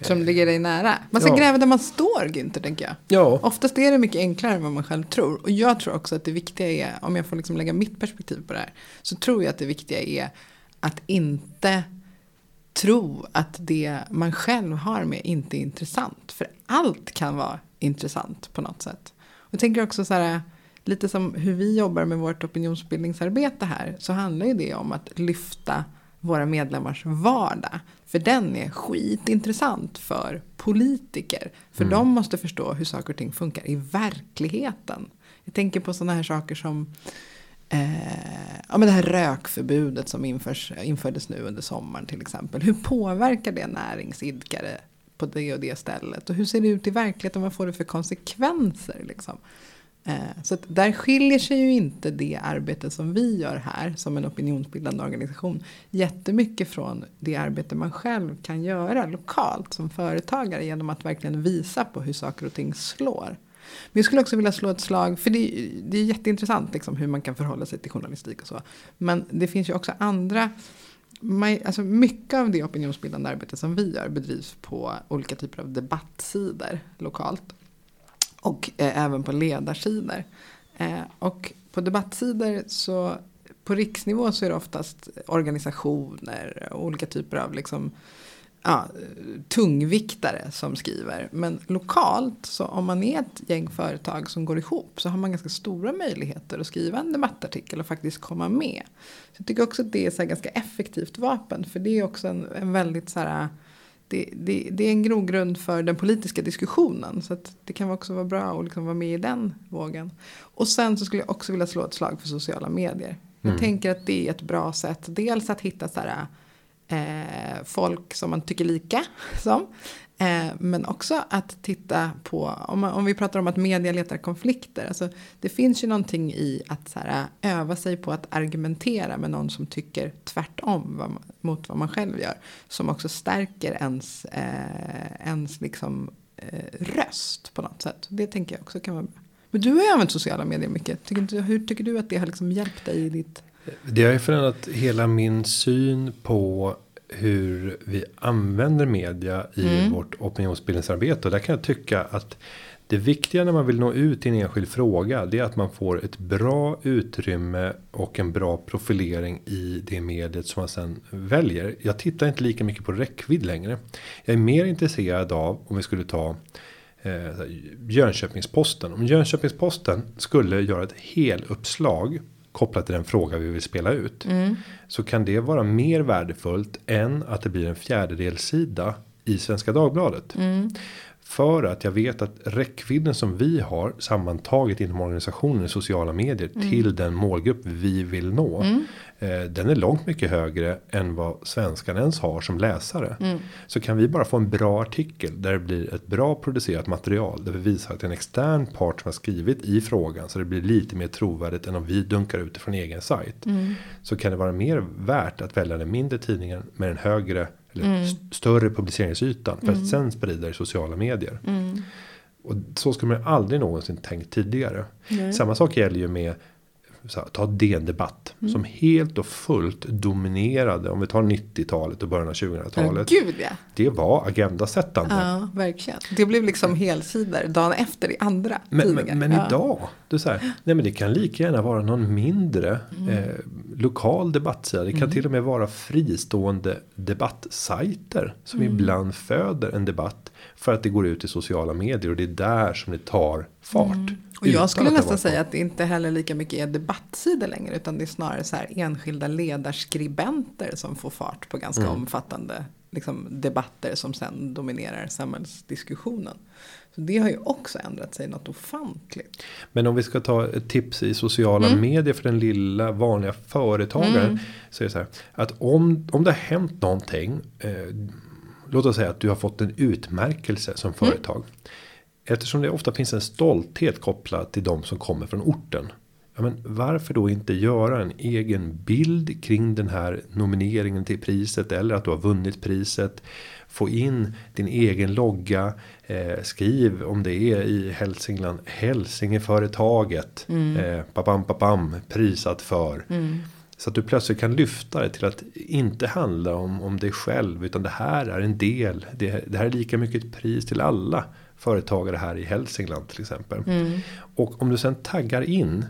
Som ligger dig nära. Man ska Ja. gräva där man står Günther tänker jag. Ja, Oftast är det mycket enklare än vad man själv tror. Och jag tror också att det viktiga är, om jag får liksom lägga mitt perspektiv på det här. Så tror jag att det viktiga är att inte tro att det man själv har med inte är intressant. För allt kan vara intressant på något sätt. Och jag tänker också så här, lite som hur vi jobbar med vårt opinionsbildningsarbete här. Så handlar ju det om att lyfta våra medlemmars vardag. För den är skitintressant för politiker. För de måste förstå hur saker och ting funkar i verkligheten. Jag tänker på sådana här saker som Eh, ja, men det här rökförbudet som införs, infördes nu under sommaren till exempel. Hur påverkar det näringsidkare på det och det stället? Och hur ser det ut i verkligheten? Vad får det för konsekvenser? Liksom? Eh, så att där skiljer sig ju inte det arbete som vi gör här som en opinionsbildande organisation jättemycket från det arbete man själv kan göra lokalt som företagare genom att verkligen visa på hur saker och ting slår. Men jag skulle också vilja slå ett slag, för det, det är jätteintressant liksom, hur man kan förhålla sig till journalistik och så. Men det finns ju också andra, alltså mycket av det opinionsbildande arbete som vi gör bedrivs på olika typer av debattsidor lokalt. Och eh, även på ledarsidor. Eh, och på debattsidor så på riksnivå så är det oftast organisationer och olika typer av liksom, ja, tungviktare som skriver. Men lokalt, så om man är ett gäng företag som går ihop så har man ganska stora möjligheter att skriva en debattartikel och faktiskt komma med. Så jag tycker också att det är ett ganska effektivt vapen. För det är också en, en väldigt så här, det, det, det är en grogrund för den politiska diskussionen. Så att det kan också vara bra att liksom vara med i den vågen. Och sen så skulle jag också vilja slå ett slag för sociala medier. Jag Mm. tänker att det är ett bra sätt. Dels att hitta så här, eh, folk som man tycker lika som. Eh, men också att titta på, om, man, om vi pratar om att media letar konflikter. Alltså, det finns ju någonting i att så här, öva sig på att argumentera med någon som tycker tvärtom vad, mot vad man själv gör. Som också stärker ens, eh, ens liksom, eh, röst på något sätt. Det tänker jag också kan vara bra. Men du har ju använt sociala medier mycket. Tycker du, hur tycker du att det har liksom hjälpt dig i ditt... Det har ju förändrat hela min syn på hur vi använder media i Mm. vårt opinionsbildningsarbete. Och där kan jag tycka att det viktiga när man vill nå ut i en enskild fråga. Det är att man får ett bra utrymme och en bra profilering i det mediet som man sen väljer. Jag tittar inte lika mycket på räckvidd längre. Jag är mer intresserad av om vi skulle ta eh, Jönköpingsposten. Om Jönköpingsposten skulle göra ett heluppslag kopplat till den fråga vi vill spela ut. Så kan det vara mer värdefullt än att det blir en fjärdedelsida i Svenska Dagbladet. För att jag vet att räckvidden som vi har sammantaget inom organisationen i sociala medier till den målgrupp vi vill nå. Eh, den är långt mycket högre än vad svenskan ens har som läsare. Så kan vi bara få en bra artikel där det blir ett bra producerat material. Där vi visar att det är en extern part som har skrivit i frågan. Så det blir lite mer trovärdigt än om vi dunkar ut det från egen sajt. Så kan det vara mer värt att välja den mindre tidningen med en högre eller st- större publiceringsytan. För att sen sprida i sociala medier. Och så skulle man aldrig någonsin tänkt tidigare. Samma sak gäller ju med här, ta DN Debatt. Mm. Som helt och fullt dominerade. Om vi tar 90-talet och början av 2000-talet. Ja, gud ja. Det var agendasättande. Ja, verkligen. Det blev liksom helsidor dagen efter i andra Men, tidningar. men, men ja. idag. Det, är så här, nej men det kan lika gärna vara någon mindre Mm. eh, lokal debattsida. Det kan till och med vara fristående debattsajter. Som Mm. ibland föder en debatt. För att det går ut i sociala medier. Och det är där som det tar fart. Mm. Och jag skulle nästan säga att det inte heller lika mycket är debattsidor längre. Utan det är snarare så här enskilda ledarskribenter som får fart på ganska Mm. omfattande liksom, debatter som sen dominerar samhällsdiskussionen. Så det har ju också ändrat sig något ofantligt. Men om vi ska ta ett tips i sociala Mm. medier för den lilla vanliga företagaren. Så är det så här. Att om, om det har hänt någonting. Eh, låt oss säga att du har fått en utmärkelse som Mm. företag. Eftersom det ofta finns en stolthet kopplad till de som kommer från orten. Ja, men varför då inte göra en egen bild kring den här nomineringen till priset eller att du har vunnit priset. Få in din egen logga. Eh, skriv om det är i Hälsingland. Hälsingeföretaget. Eh, papam papam. Prisat för. Så att du plötsligt kan lyfta det till att inte handla om, om dig själv. Utan det här är en del. Det, det här är lika mycket ett pris till alla företagare här i Hälsingland till exempel. Och om du sen taggar in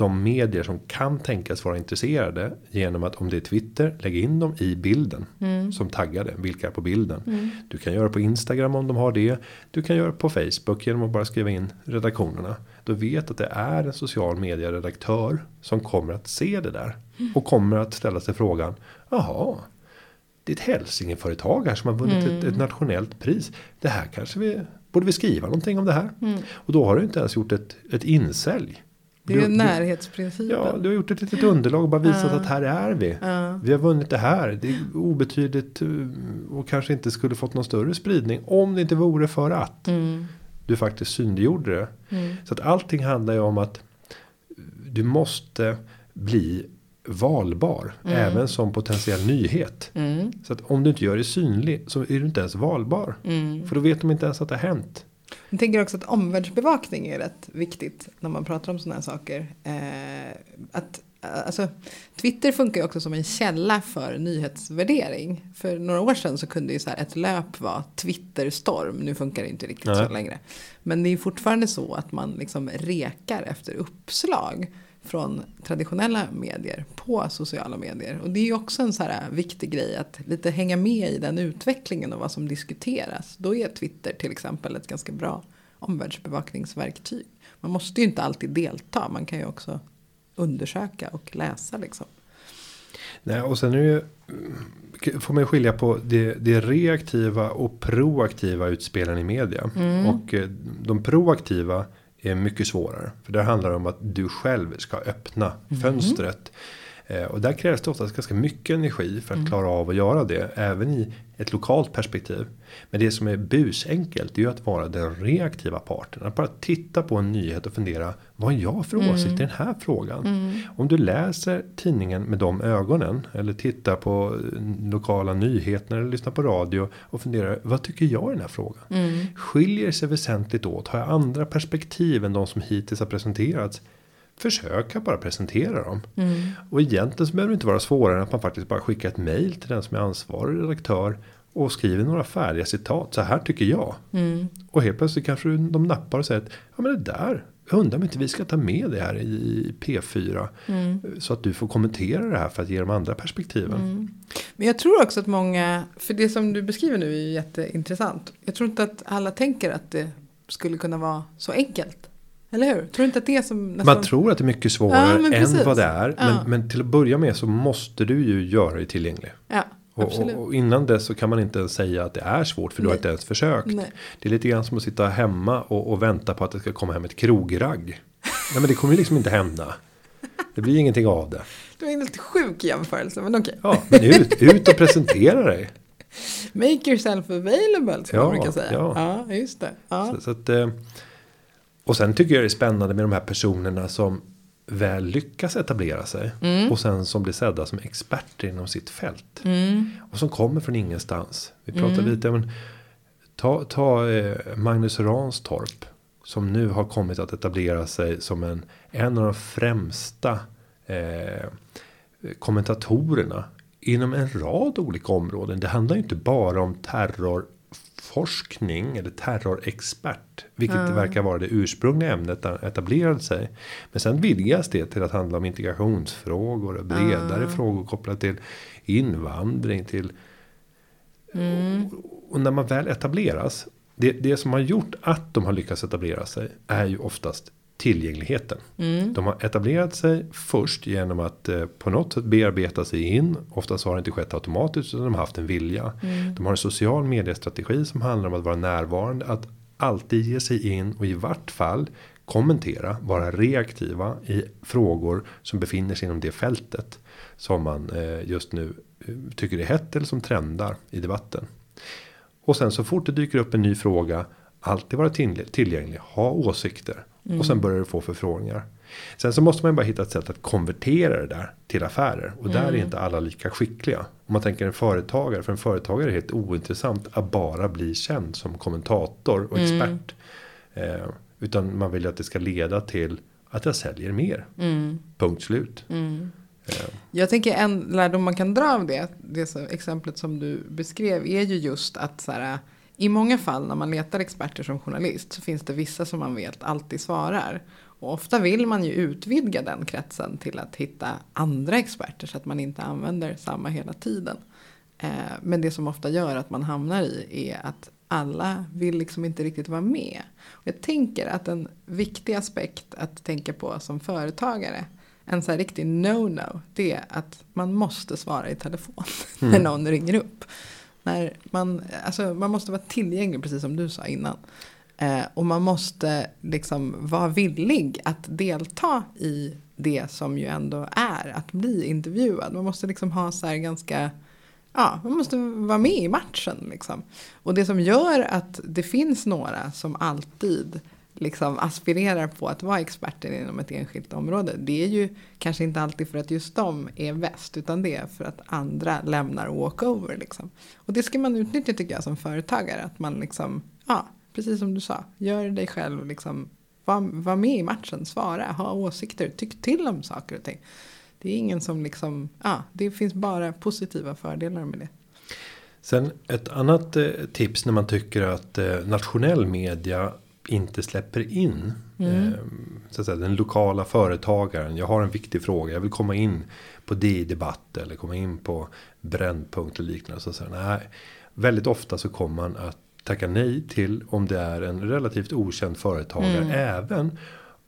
de medier som kan tänkas vara intresserade genom att om det är Twitter lägg in dem i bilden som taggade vilka är på bilden. Du kan göra på Instagram om de har det. Du kan göra på Facebook genom att bara skriva in redaktionerna. Då vet att det är en social media redaktör som kommer att se det där och kommer att ställa sig frågan. Jaha, det är ett Hälsingeföretag här som har vunnit ett, ett nationellt pris. Det här kanske vi borde vi skriva någonting om det här. Och då har du inte ens gjort ett, ett insälj. Det är Du- närhetsprincipen. Ja, du har gjort ett litet underlag och bara visat att här är vi. Vi har vunnit det här. Det är obetydligt eh, och kanske inte skulle fått någon större spridning. Om det inte vore för att Mm. du faktiskt synliggjorde det. Så att allting handlar ju om att du måste bli valbar. Även som potentiell nyhet. Mm. Så att om du inte gör dig synlig så är du inte ens valbar. Mm. För då vet de inte ens att det har hänt. Jag tänker också att omvärldsbevakning är rätt viktigt när man pratar om sådana här saker. Eh, att, alltså, Twitter funkar ju också som en källa för nyhetsvärdering. För några år sedan så kunde ju så ett löp vara Twitterstorm. Nu funkar det inte riktigt Nej. så längre. Men det är fortfarande så att man liksom rekar efter uppslag från traditionella medier på sociala medier. Och det är ju också en så här viktig grej att lite hänga med i den utvecklingen och vad som diskuteras. Då är Twitter till exempel ett ganska bra omvärldsbevakningsverktyg. Man måste ju inte alltid delta, man kan ju också undersöka och läsa liksom. Nej, och sen är det ju, mm, får man skilja på det, det reaktiva och proaktiva utspelen i media. Och eh, de proaktiva är mycket svårare. För det handlar om att du själv ska öppna fönstret. Eh, Och där krävs det oftast ganska mycket energi för att klara av att göra det. Även i ett lokalt perspektiv. Men det som är busenkelt är ju att vara den reaktiva parten. Att bara titta på en nyhet och fundera. Vad har jag för åsikt i den här frågan? Om du läser tidningen med de ögonen. Eller tittar på eh, lokala nyheter. Eller lyssnar på radio. Och funderar. Vad tycker jag i den här frågan? Skiljer sig väsentligt åt. Har jag andra perspektiv än de som hittills har presenterats? Försök att bara presentera dem. Och egentligen så behöver det inte vara svårare än att man faktiskt bara skickar ett mail till den som är ansvarig redaktör. Och skriver några färdiga citat. Så här tycker jag. Och helt plötsligt kanske de nappar och säger att ja men det där. Jag undrar om inte vi ska ta med det här i P4. Så att du får kommentera det här för att ge de andra perspektiven. Men jag tror också att många, för det som du beskriver nu är ju jätteintressant. Jag tror inte att alla tänker att det skulle kunna vara så enkelt. Eller hur? Tror du inte att det är som nästan... Man tror att det är mycket Ja, svårare men än vad det är. Men, Ja. men till att börja med så måste du ju göra dig tillgänglig. Ja, Och, och, och innan dess så kan man inte ens säga att det är svårt för du har Nej. inte ens försökt. Nej. Det är lite grann som att sitta hemma och, och vänta på att det ska komma hem ett krogragg. Nej men det kommer ju liksom inte hända. Det blir ingenting av det. Det var en lite sjuk jämförelse, men okej. Ja, men ut, ut och presentera dig. Make yourself available, som Ja, man brukar säga. ja. Ja, just det. Ja. Så, så att, eh, och sen tycker jag det är spännande med de här personerna som väl lyckas etablera sig. Mm. Och sen som blir sedda som experter inom sitt fält. Mm. Och som kommer från ingenstans. Vi pratar lite men Ta, ta eh, Magnus Ranstorp. Som nu har kommit att etablera sig som en, en av de främsta eh, kommentatorerna inom en rad olika områden. Det handlar ju inte bara om terrorforskning eller terrorexpert, vilket mm. verkar vara det ursprungliga ämnet etablerade sig. Men sen vidgas det till att handla om integrationsfrågor och bredare mm. frågor kopplat till invandring till. Mm. Och, och när man väl etableras. Det, det som har gjort att de har lyckats etablera sig är ju oftast tillgängligheten. Mm. De har etablerat sig först genom att eh, på något sätt bearbeta sig in. Oftast har det inte skett automatiskt utan de har haft en vilja. Mm. De har en social mediestrategi som handlar om att vara närvarande. Att alltid ge sig in och i vart fall kommentera, vara reaktiva i frågor som befinner sig inom det fältet som man eh, just nu eh, tycker är hett eller som trendar i debatten. Och sen så fort det dyker upp en ny fråga alltid vara tillgänglig, ha åsikter Mm. Och sen börjar du få förfrågningar. Sen så måste man bara hitta ett sätt att konvertera det där till affärer. Och där är mm. inte alla lika skickliga. Om man tänker en företagare. För en företagare är det helt ointressant att bara bli känd som kommentator och mm. expert. Mm. Eh, utan man vill att det ska leda till att jag säljer mer. Mm. Punkt slut. Mm. Eh. Jag tänker en lärdom man kan dra av det. Det exemplet som du beskrev är ju just att så här, i många fall när man letar experter som journalist så finns det vissa som man vet alltid svarar. Och ofta vill man ju utvidga den kretsen till att hitta andra experter så att man inte använder samma hela tiden. Eh, men det som ofta gör att man hamnar i är att alla vill liksom inte riktigt vara med. Och jag tänker att en viktig aspekt att tänka på som företagare en så här riktig no-no det är att man måste svara i telefon mm. när någon ringer upp. När man, alltså man måste vara tillgänglig precis som du sa innan. Eh, och man måste liksom vara villig att delta i det som ju ändå är att bli intervjuad. Man måste liksom ha så här ganska, ja, man måste vara med i matchen liksom. Och det som gör att det finns några som alltid liksom aspirerar på att vara experter inom ett enskilt område. Det är ju kanske inte alltid för att just de är bäst utan det är för att andra lämnar walkover. Liksom. Och det ska man utnyttja tycker jag som företagare. Att man liksom, ja, precis som du sa, gör dig själv liksom, var, var med i matchen, svara, ha åsikter, tyck till om saker och ting. Det är ingen som liksom, ja, det finns bara positiva fördelar med det. Sen ett annat eh, tips när man tycker att eh, nationell media inte släpper in mm. eh, så att säga, den lokala företagaren. Jag har en viktig fråga. Jag vill komma in på det debatt eller komma in på brännpunkt och liknande. Så säger, nej, väldigt ofta så kommer man att tacka nej till om det är en relativt okänd företagare. Mm. Även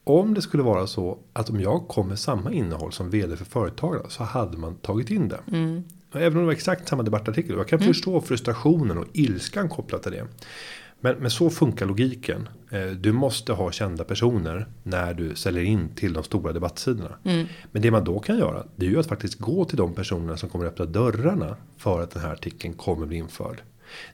om det skulle vara så att om jag kom med samma innehåll som vd för företaget så hade man tagit in det. Mm. Även om det var exakt samma debattartikel. Jag kan mm. förstå frustrationen och ilskan kopplat till det. Men, men så funkar logiken. Eh, du måste ha kända personer när du säljer in till de stora debattsidorna. Mm. Men det man då kan göra det är ju att faktiskt gå till de personerna som kommer att öppna dörrarna för att den här artikeln kommer bli införd.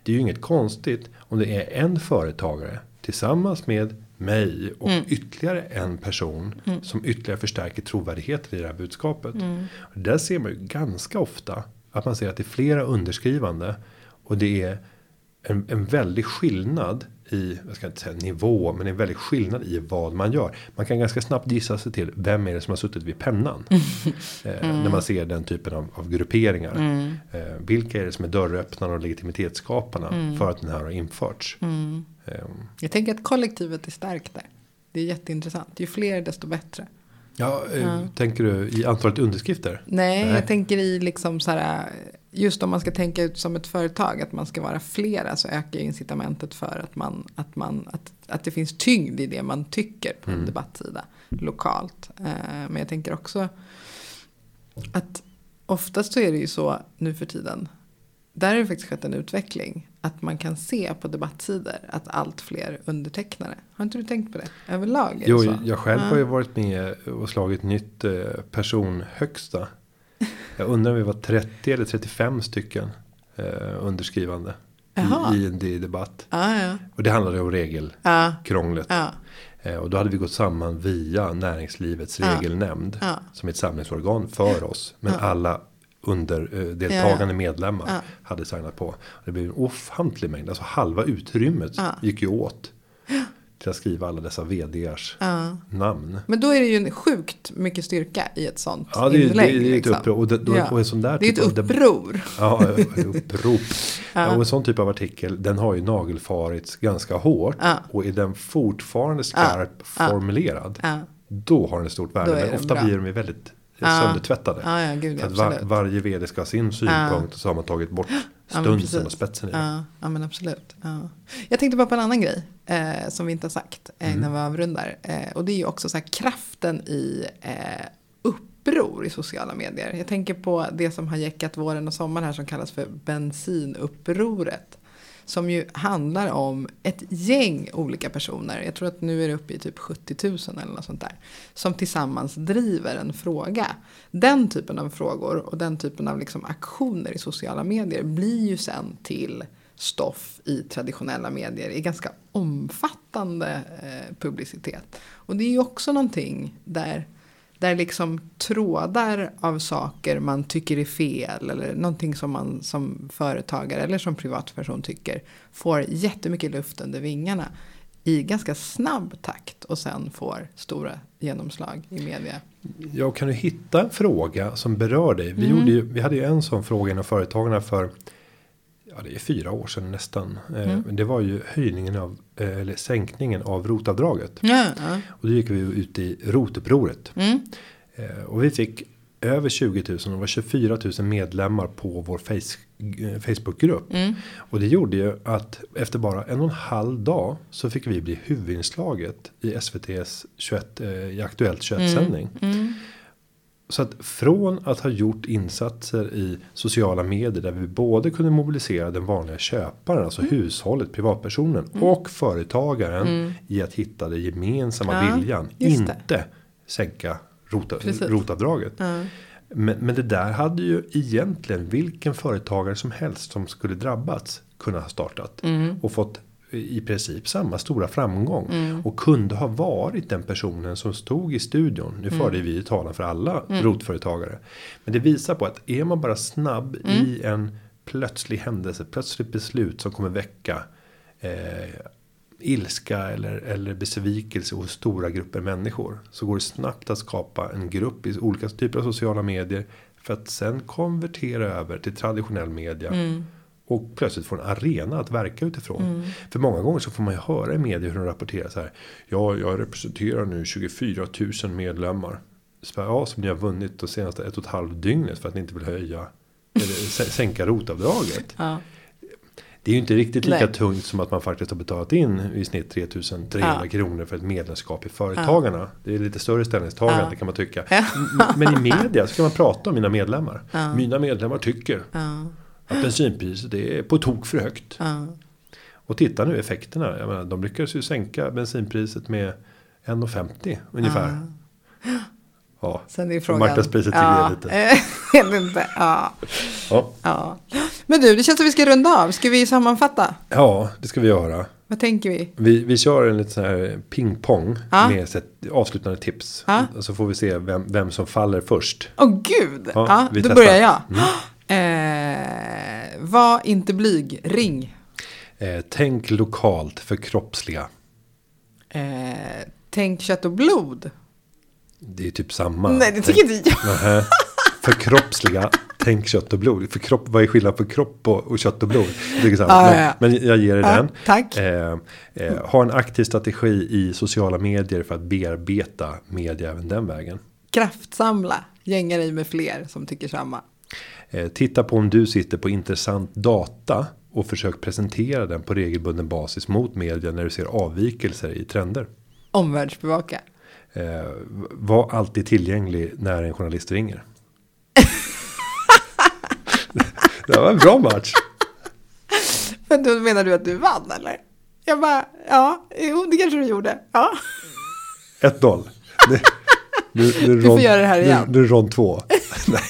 Det är ju inget konstigt om det är en företagare tillsammans med mig och mm. ytterligare en person mm. som ytterligare förstärker trovärdigheten i det här budskapet. Mm. Där ser man ju ganska ofta att man ser att det är flera underskrivande och det är en, en väldig skillnad i, jag ska inte säga nivå, men en väldig skillnad i vad man gör. Man kan ganska snabbt gissa sig till vem är det som har suttit vid pennan. Eh, mm. när man ser den typen av, av grupperingar. Mm. Eh, vilka är det som är dörröppnarna och legitimitetsskaparna mm. för att den här har införts. Mm. Eh. Jag tänker att kollektivet är starkt där. Det är jätteintressant. Ju fler desto bättre. Ja, eh, ja. tänker du i antalet underskrifter? Nej, Nej, jag tänker i liksom så här just om man ska tänka ut som ett företag att man ska vara flera så ökar incitamentet för att, man, att, man, att, att det finns tyngd i det man tycker på en mm. debattsida lokalt. Eh, men jag tänker också att oftast så är det ju så nu för tiden. Där har det faktiskt skett en utveckling. Att man kan se på debattsidor att allt fler undertecknare. Har inte du tänkt på det överlag? Jo, jag själv har ju varit med och slagit nytt eh, personhögsta jag undrar om vi var 30 eller 35 stycken eh, underskrivande. I, I, en debatt. Ah, ja. Och det handlade om regelkrånglet. Ah. Och då hade vi gått samman via näringslivets regelnämnd. Som ett samlingsorgan för oss. Men alla under eh, deltagande medlemmar hade signat på. Det blev en ofantlig mängd. Alltså halva utrymmet gick ju åt. till att skriva alla dessa vdars Ja. namn. Men då är det ju en sjukt mycket styrka i ett sånt Ja, det, är- inlägg. det, det är ett liksom. uppror. Och, det, då, Ja. och en sån där Det är typ ett uppror. Ja, ett upprop. Ja. ja. Och en sån typ av artikel, den har ju nagelfarits ganska hårt. Ja. Och är den fortfarande skarp Ja. formulerad. Ja. Då har den ett stort värde. Men ofta bra. blir de ju väldigt Ja. söndertvättade. Ja, ja, gud, att var, varje vd ska ha sin synpunkt. Och så har man tagit bort stunsen och spetsen i det. Ja, men absolut. Ja. Jag tänkte bara på en annan grej eh, som vi inte har sagt eh, Mm. vi avrundar. Eh, och det är ju också så här kraften i eh, uppror i sociala medier. Jag tänker på det som har jäckat våren och sommaren här som kallas för bensinupproret. Som ju handlar om ett gäng olika personer. Jag tror att nu är det uppe i typ 70 000 eller något sånt där. Som tillsammans driver en fråga. Den typen av frågor och den typen av liksom aktioner i sociala medier blir ju sen till stoff i traditionella medier i ganska omfattande eh, publicitet. Och det är ju också någonting där där liksom trådar av saker man tycker är fel eller någonting som man som företagare eller som privatperson tycker får jättemycket luft under vingarna i ganska snabb takt och sen får stora genomslag i media. Ja, kan du hitta en fråga som berör dig? Vi, Mm. gjorde ju, vi hade ju en sån fråga inom företagarna för ja, det är fyra år sedan nästan. Eh, Mm. Det var ju höjningen av, eh, eller sänkningen av rotavdraget. Ja. Och då gick vi ut i rotupproret. Mm. Eh, Och vi fick över 20 000, det var 24 000 medlemmar på vår face, Facebookgrupp. Mm. Och det gjorde ju att efter bara en och en halv dag så fick vi bli huvudinslaget i SVTs 21, eh, i Aktuellt 21 sändning. Mm. Så att från att ha gjort insatser i sociala medier där vi både kunde mobilisera den vanliga köparen, alltså Mm. hushållet, privatpersonen och företagaren i att hitta den gemensamma Ja, viljan. just det. Inte sänka rota, rotavdraget. Ja. Men, men det där hade ju egentligen vilken företagare som helst som skulle drabbats kunnat ha startat. Mm. Och fått i princip samma stora framgång. Och kunde ha varit den personen som stod i studion. Nu förde vi talan för alla rotföretagare. Men det visar på att är man bara snabb i en plötslig händelse. Plötsligt beslut som kommer väcka. Eh, ilska eller, eller besvikelse hos stora grupper människor. Så går det snabbt att skapa en grupp i olika typer av sociala medier. För att sen konvertera över till traditionell media. Och plötsligt få en arena att verka utifrån. För många gånger så får man ju höra i media hur de rapporterar så här. Ja, jag representerar nu 24 000 medlemmar. Så ja, som ni har vunnit de senaste ett och ett halvt dygnet för att ni inte vill höja. Eller sä- sänka rotavdraget. Ja. Det är ju inte riktigt lika Nej. tungt som att man faktiskt har betalat in i snitt 3300 Ja. kronor för ett medlemskap i Företagarna. Det är lite större ställningstagande Ja. kan man tycka. Ja. Men i media ska man prata om mina medlemmar. Mina medlemmar tycker Ja. Att bensinpriset är på tok för högt. Ja. Och titta nu effekterna. Jag menar, de lyckades ju sänka bensinpriset med 1,50 ungefär. Ja, Sen är frågan. marknadspriset ja. lite. Inte. Ja. ja. ja. Men du, det känns som vi ska runda av. Ska vi sammanfatta? ja, det ska vi göra. Vad tänker vi? Vi, vi kör en liten sån här pingpong Ja. med ett avslutande tips. Ja. Och så får vi se vem, vem som faller först. Åh gud! Ja, Ja, då testar. börjar jag. Eh, var inte blyg, ring. Eh, tänk lokalt förkroppsliga. Eh, tänk kött och blod. Det är typ samma. Nej, det tycker inte jag. Förkroppsliga, tänk kött och blod. För kropp, vad är skillnaden på kropp och, och kött och blod? Jag tycker samma. Ja, men, ja, men jag ger dig Ja, den. tack. Eh, eh, ha en aktiv strategi i sociala medier för att bearbeta media även den vägen. Kraftsamla. Gänga dig med fler som tycker samma. Eh, titta på om du sitter på intressant data och försök presentera den på regelbunden basis mot media när du ser avvikelser i trender. Omvärldsbevaka. Eh, var alltid tillgänglig när en journalist ringer. det var en bra match. Men då menar du att du vann eller? Jag bara, ja, jo det kanske du gjorde. Ja. 1-0. Nu, nu, nu, Du får rond- göra det här igen. Nu, nu är det rond två. Nej.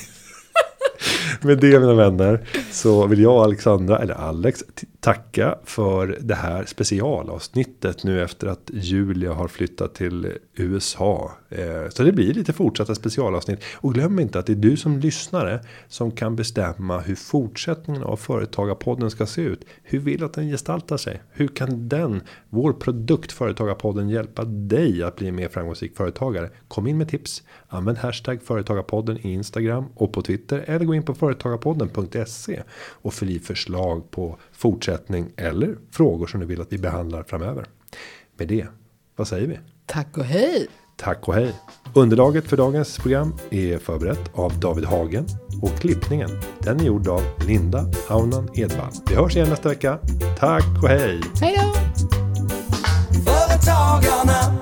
Med det mina vänner så vill jag och Alexandra, eller Alex, t- tacka för det här specialavsnittet nu efter att Julia har flyttat till USA. Eh, så det blir lite fortsatta specialavsnitt och glöm inte att det är du som lyssnare som kan bestämma hur fortsättningen av företagarpodden ska se ut. Hur vill att den gestaltar sig? Hur kan den vår produkt företagarpodden hjälpa dig att bli en mer framgångsrik företagare? Kom in med tips. Använd hashtag företagarpodden i Instagram och på Twitter eller gå in på företagarpodden.se och fyll i förslag på fortsättning eller frågor som du vill att vi behandlar framöver. Med det, vad säger vi? Tack och hej! Tack och hej! Underlaget för dagens program är förberett av David Hagen och klippningen den är gjord av Linda Aunan Edvall. Vi hörs igen nästa vecka. Tack och hej! Hej då! Företagarna.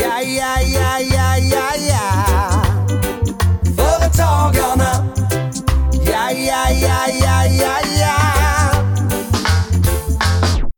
Ja, ja, ja, ja, ja, ja. Företagarna. Ja, ja, ja, ja, ja, ja.